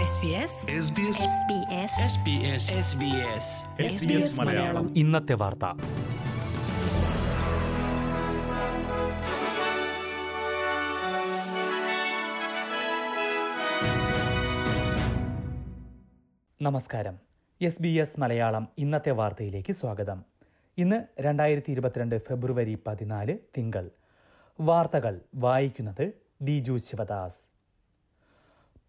SBS SBS Malayalam. ഇന്നത്തെ വാർത്ത. നമസ്കാരം. എസ് ബി എസ് മലയാളം ഇന്നത്തെ വാർത്തയിലേക്ക് സ്വാഗതം. ഇന്ന് രണ്ടായിരത്തി ഇരുപത്തിരണ്ട് ഫെബ്രുവരി പതിനാല് തിങ്കൾ. വാർത്തകൾ വായിക്കുന്നത് ദിജു ശിവദാസ്.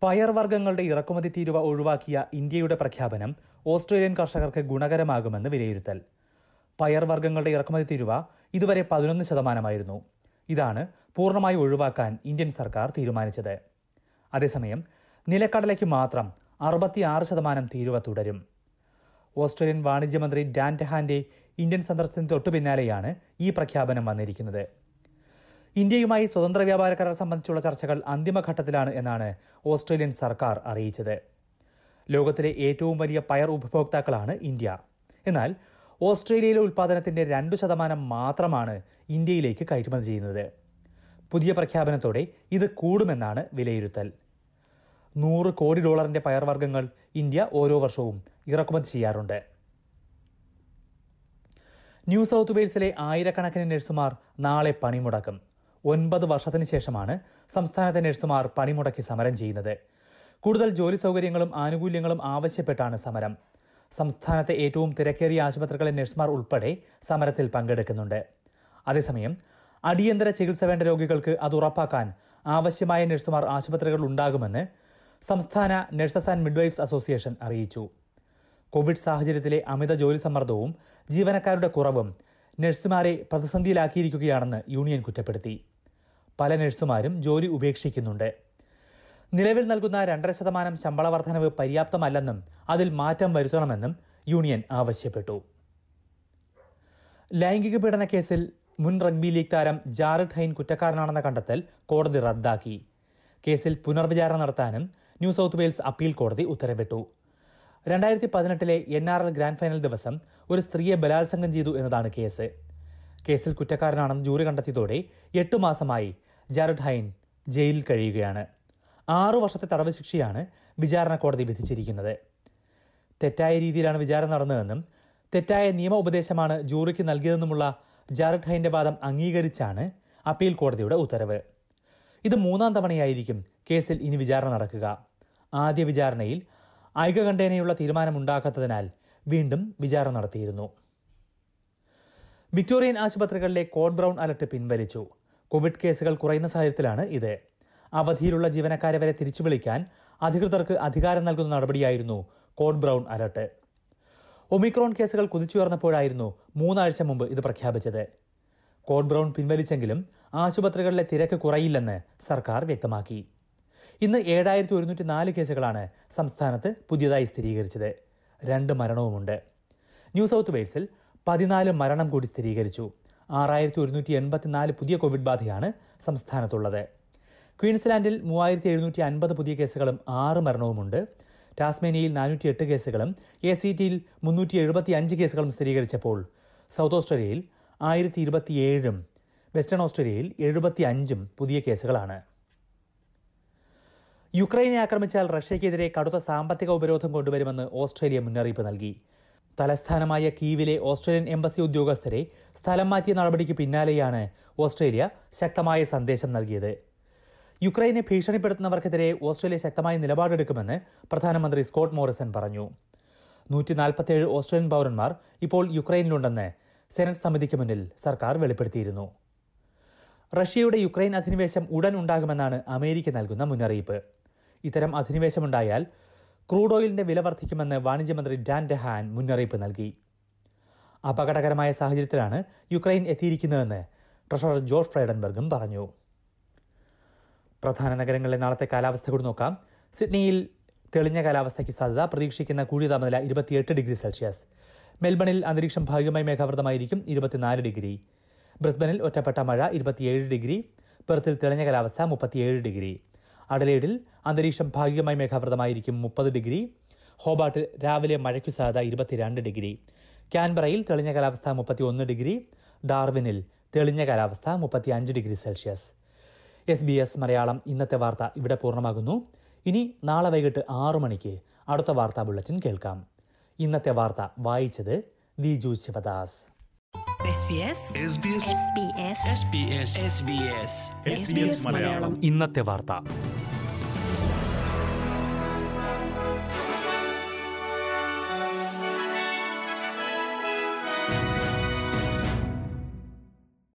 പയർവർഗങ്ങളുടെ ഇറക്കുമതി തീരുവ ഒഴിവാക്കിയ ഇന്ത്യയുടെ പ്രഖ്യാപനം ഓസ്ട്രേലിയൻ കർഷകർക്ക് ഗുണകരമാകുമെന്ന് വിലയിരുത്തൽ. പയർവർഗങ്ങളുടെ ഇറക്കുമതി തീരുവ ഇതുവരെ പതിനൊന്ന് ശതമാനമായിരുന്നു. ഇതാണ് പൂർണമായി ഒഴിവാക്കാൻ ഇന്ത്യൻ സർക്കാർ തീരുമാനിച്ചത്. അതേസമയം നിലക്കടലയ്ക്ക് മാത്രം അറുപത്തിയാറ് ശതമാനം തീരുവ തുടരും. ഓസ്ട്രേലിയൻ വാണിജ്യമന്ത്രി ഡാൻ ടെഹാന്റെ ഇന്ത്യൻ സന്ദർശനത്തിന് തൊട്ടു പിന്നാലെയാണ് ഈ പ്രഖ്യാപനം വന്നിരിക്കുന്നത്. ഇന്ത്യയുമായി സ്വതന്ത്ര വ്യാപാര കരാർ സംബന്ധിച്ചുള്ള ചർച്ചകൾ അന്തിമഘട്ടത്തിലാണ് എന്നാണ് ഓസ്ട്രേലിയൻ സർക്കാർ അറിയിച്ചത്. ലോകത്തിലെ ഏറ്റവും വലിയ പയർ ഉപഭോക്താക്കളാണ് ഇന്ത്യ. എന്നാൽ ഓസ്ട്രേലിയയിലെ ഉൽപ്പാദനത്തിന്റെ രണ്ടു ശതമാനം മാത്രമാണ് ഇന്ത്യയിലേക്ക് കയറ്റുമതി ചെയ്യുന്നത്. പുതിയ പ്രഖ്യാപനത്തോടെ ഇത് കൂടുമെന്നാണ് വിലയിരുത്തൽ. നൂറ് കോടി ഡോളറിന്റെ പയർവർഗങ്ങൾ ഇന്ത്യ ഓരോ വർഷവും ഇറക്കുമതി ചെയ്യാറുണ്ട്. ന്യൂ സൗത്ത് വെയിൽസിലെ ആയിരക്കണക്കിന് നഴ്സുമാർ നാളെ പണിമുടക്കും. ഒൻപത് വർഷത്തിന് ശേഷമാണ് സംസ്ഥാനത്തെ നഴ്സുമാർ പണിമുടക്കി സമരം ചെയ്യുന്നത്. കൂടുതൽ ജോലി സൗകര്യങ്ങളും ആനുകൂല്യങ്ങളും ആവശ്യപ്പെട്ടാണ് സമരം. സംസ്ഥാനത്തെ ഏറ്റവും തിരക്കേറിയ ആശുപത്രികളിലെ നഴ്സുമാർ ഉൾപ്പെടെ സമരത്തിൽ പങ്കെടുക്കുന്നുണ്ട്. അതേസമയം അടിയന്തര ചികിത്സ വേണ്ട രോഗികൾക്ക് അത് ഉറപ്പാക്കാൻ ആവശ്യമായ നഴ്സുമാർ ആശുപത്രികളിൽ ഉണ്ടാകുമെന്ന് സംസ്ഥാന നഴ്സസ് ആൻഡ് മിഡ്വൈഫ്സ് അസോസിയേഷൻ അറിയിച്ചു. കോവിഡ് സാഹചര്യത്തിലെ അമിത ജോലി സമ്മർദ്ദവും ജീവനക്കാരുടെ കുറവും നഴ്സുമാരെ പ്രതിസന്ധിയിലാക്കിയിരിക്കുകയാണെന്ന് യൂണിയൻ കുറ്റപ്പെടുത്തി. പല നഴ്സുമാരും ജോലി ഉപേക്ഷിക്കുന്നുണ്ട്. നിലവിൽ നൽകുന്ന രണ്ടര ശതമാനം ശമ്പള വർധനവ് പര്യാപ്തമല്ലെന്നും അതിൽ മാറ്റം വരുത്തണമെന്നും യൂണിയൻ ആവശ്യപ്പെട്ടു. ലൈംഗിക പീഡന കേസിൽ മുൻ റഗ്ബി ലീഗ് താരം ജാറിഡ് ഹൈൻ കുറ്റക്കാരനാണെന്ന കണ്ടെത്തൽ കോടതി റദ്ദാക്കി. കേസിൽ പുനർവിചാരണ നടത്താനും ന്യൂ സൗത്ത് വെയിൽസ് അപ്പീൽ കോടതി ഉത്തരവിട്ടു. രണ്ടായിരത്തി പതിനെട്ടിലെ N R L grand final ദിവസം ഒരു സ്ത്രീയെ ബലാത്സംഗം ചെയ്തു എന്നതാണ് കേസ്. കേസിൽ കുറ്റക്കാരനാണെന്ന് ജൂറി കണ്ടെത്തിയതോടെ എട്ടു മാസമായി ജാരഡ് ഹൈൻ ജയിലിൽ കഴിയുകയാണ്. ആറു വർഷത്തെ തടവ് ശിക്ഷയാണ് വിചാരണ കോടതി വിധിച്ചിരിക്കുന്നത്. തെറ്റായ രീതിയിലാണ് വിചാരണ നടന്നതെന്നും തെറ്റായ നിയമ ഉപദേശമാണ് ജൂറിക്ക് നൽകിയതെന്നുമുള്ള ജാരഡ് ഹൈന്റെ വാദം അംഗീകരിച്ചാണ് അപ്പീൽ കോടതിയുടെ ഉത്തരവ്. ഇത് മൂന്നാം തവണയായിരിക്കും കേസിൽ ഇനി വിചാരണ നടക്കുക. ആദ്യ വിചാരണയിൽ ഐകകണ്ഠേനയുള്ള തീരുമാനമുണ്ടാക്കാത്തതിനാൽ വീണ്ടും വിചാരണ നടത്തിയിരുന്നു. വിക്ടോറിയൻ ആശുപത്രികളിലെ കോഡ് ബ്രൗൺ അലർട്ട് പിൻവലിച്ചു. കോവിഡ് കേസുകൾ കുറയുന്ന സാഹചര്യത്തിലാണ് ഇത്. അവധിയിലുള്ള ജീവനക്കാരെ വരെ തിരിച്ചു വിളിക്കാൻ അധികൃതർക്ക് അധികാരം നൽകുന്ന നടപടിയായിരുന്നു കോഡ് ബ്രൗൺ അലർട്ട്. ഒമിക്രോൺ കേസുകൾ കുതിച്ചുയർന്നപ്പോഴായിരുന്നു മൂന്നാഴ്ച മുമ്പ് ഇത് പ്രഖ്യാപിച്ചത്. കോഡ് ബ്രൗൺ പിൻവലിച്ചെങ്കിലും ആശുപത്രികളിലെ തിരക്ക് കുറയില്ലെന്ന് സർക്കാർ വ്യക്തമാക്കി. ഇന്ന് ഏഴായിരത്തി ഒരുന്നൂറ്റി നാല് കേസുകളാണ് സംസ്ഥാനത്ത് പുതിയതായി സ്ഥിരീകരിച്ചത്. രണ്ട് മരണവുമുണ്ട്. ന്യൂ സൗത്ത് വെയിൽസിൽ പതിനാല് മരണം കൂടി സ്ഥിരീകരിച്ചു. ആറായിരത്തി ഒരുന്നൂറ്റി എൺപത്തിനാല് പുതിയ കോവിഡ് ബാധയാണ് സംസ്ഥാനത്തുള്ളത്. ക്വീൻസ്ലാൻഡിൽ മൂവായിരത്തി എഴുന്നൂറ്റി അൻപത് പുതിയ കേസുകളും ആറ് മരണവുമുണ്ട്. ടാസ്മേനിയയിൽ നാനൂറ്റി എട്ട് കേസുകളും എ സി ടിയിൽ മുന്നൂറ്റി എഴുപത്തി അഞ്ച് കേസുകളും സ്ഥിരീകരിച്ചപ്പോൾ സൗത്ത് ഓസ്ട്രേലിയയിൽ ആയിരത്തി ഇരുപത്തിയേഴും വെസ്റ്റേൺ ഓസ്ട്രേലിയയിൽ എഴുപത്തി അഞ്ചും പുതിയ കേസുകളാണ്. യുക്രൈനെ ആക്രമിച്ചാൽ റഷ്യയ്ക്കെതിരെ കടുത്ത സാമ്പത്തിക ഉപരോധം കൊണ്ടുവരുമെന്ന് ഓസ്ട്രേലിയ മുന്നറിയിപ്പ് നൽകി. തലസ്ഥാനമായ കീവിലെ ഓസ്ട്രേലിയൻ എംബസി ഉദ്യോഗസ്ഥരെ സ്ഥലം മാറ്റിയ നടപടിക്ക് പിന്നാലെയാണ് ഓസ്ട്രേലിയ ശക്തമായ സന്ദേശം നൽകിയത്. യുക്രൈനെ ഭീഷണിപ്പെടുത്തുന്നവർക്കെതിരെ ഓസ്ട്രേലിയ ശക്തമായ നിലപാടെടുക്കുമെന്ന് പ്രധാനമന്ത്രി സ്കോട്ട് മോറിസൺ പറഞ്ഞു. നൂറ്റി നാൽപ്പത്തിയേഴ് ഓസ്ട്രേലിയൻ പൗരന്മാർ ഇപ്പോൾ യുക്രൈനിലുണ്ടെന്ന് സെനറ്റ് സമിതിക്ക് മുന്നിൽ സർക്കാർ വെളിപ്പെടുത്തിയിരുന്നു. റഷ്യയുടെ യുക്രൈൻ അധിനിവേശം ഉടൻ ഉണ്ടാകുമെന്നാണ് അമേരിക്ക നൽകുന്ന മുന്നറിയിപ്പ്. ഇത്തരം അധിനിവേശമുണ്ടായാൽ ക്രൂഡ് ഓയിലിന്റെ വില വർദ്ധിക്കുമെന്ന് വാണിജ്യമന്ത്രി ഡാൻ ഡെഹാൻ മുന്നറിയിപ്പ് നൽകി. അപകടകരമായ സാഹചര്യത്തിലാണ് യുക്രൈൻ എത്തിയിരിക്കുന്നതെന്ന് ട്രഷറർ ജോർജ് ഫ്രൈഡൻബർഗും പറഞ്ഞു. പ്രധാന നഗരങ്ങളിലെ നാളത്തെ കാലാവസ്ഥ കൂടി നോക്കാം. സിഡ്നിയിൽ തെളിഞ്ഞ കാലാവസ്ഥയ്ക്ക് സാധ്യത പ്രതീക്ഷിക്കുന്ന കൂടിയ താപനില ഇരുപത്തിയെട്ട് ഡിഗ്രി സെൽഷ്യസ്. മെൽബണിൽ അന്തരീക്ഷം ഭാഗികമായി മേഘാവൃതമായിരിക്കും ഇരുപത്തിനാല് ഡിഗ്രി. ബ്രിസ്ബനിൽ ഒറ്റപ്പെട്ട മഴ ഇരുപത്തിയേഴ് ഡിഗ്രി. പെർത്തിൽ തെളിഞ്ഞ കാലാവസ്ഥ മുപ്പത്തിയേഴ് ഡിഗ്രി. അഡലേഡിൽ അന്തരീക്ഷം ഭാഗികമായി മേഘാവൃതമായിരിക്കും മുപ്പത് ഡിഗ്രി. ഹോബാട്ടിൽ രാവിലെ മഴയ്ക്കു സാധ്യത ഇരുപത്തിരണ്ട് ഡിഗ്രി. ക്യാൻബറയിൽ തെളിഞ്ഞ കാലാവസ്ഥ മുപ്പത്തിയൊന്ന് ഡിഗ്രി. ഡാർവിനിൽ തെളിഞ്ഞ കാലാവസ്ഥ മുപ്പത്തിയഞ്ച് degree Celsius. S B S Malayalam ഇന്നത്തെ വാർത്ത ഇവിടെ പൂർണമാകുന്നു. ഇനി നാളെ വൈകിട്ട് ആറു മണിക്ക് അടുത്ത വാർത്താ ബുള്ളറ്റിൻ കേൾക്കാം. ഇന്നത്തെ വാർത്ത വായിച്ചത് Diju Sivadas. SBS SBS SBS SBS SBS SBS Malayalam. ഇന്നത്തെ വാർത്ത.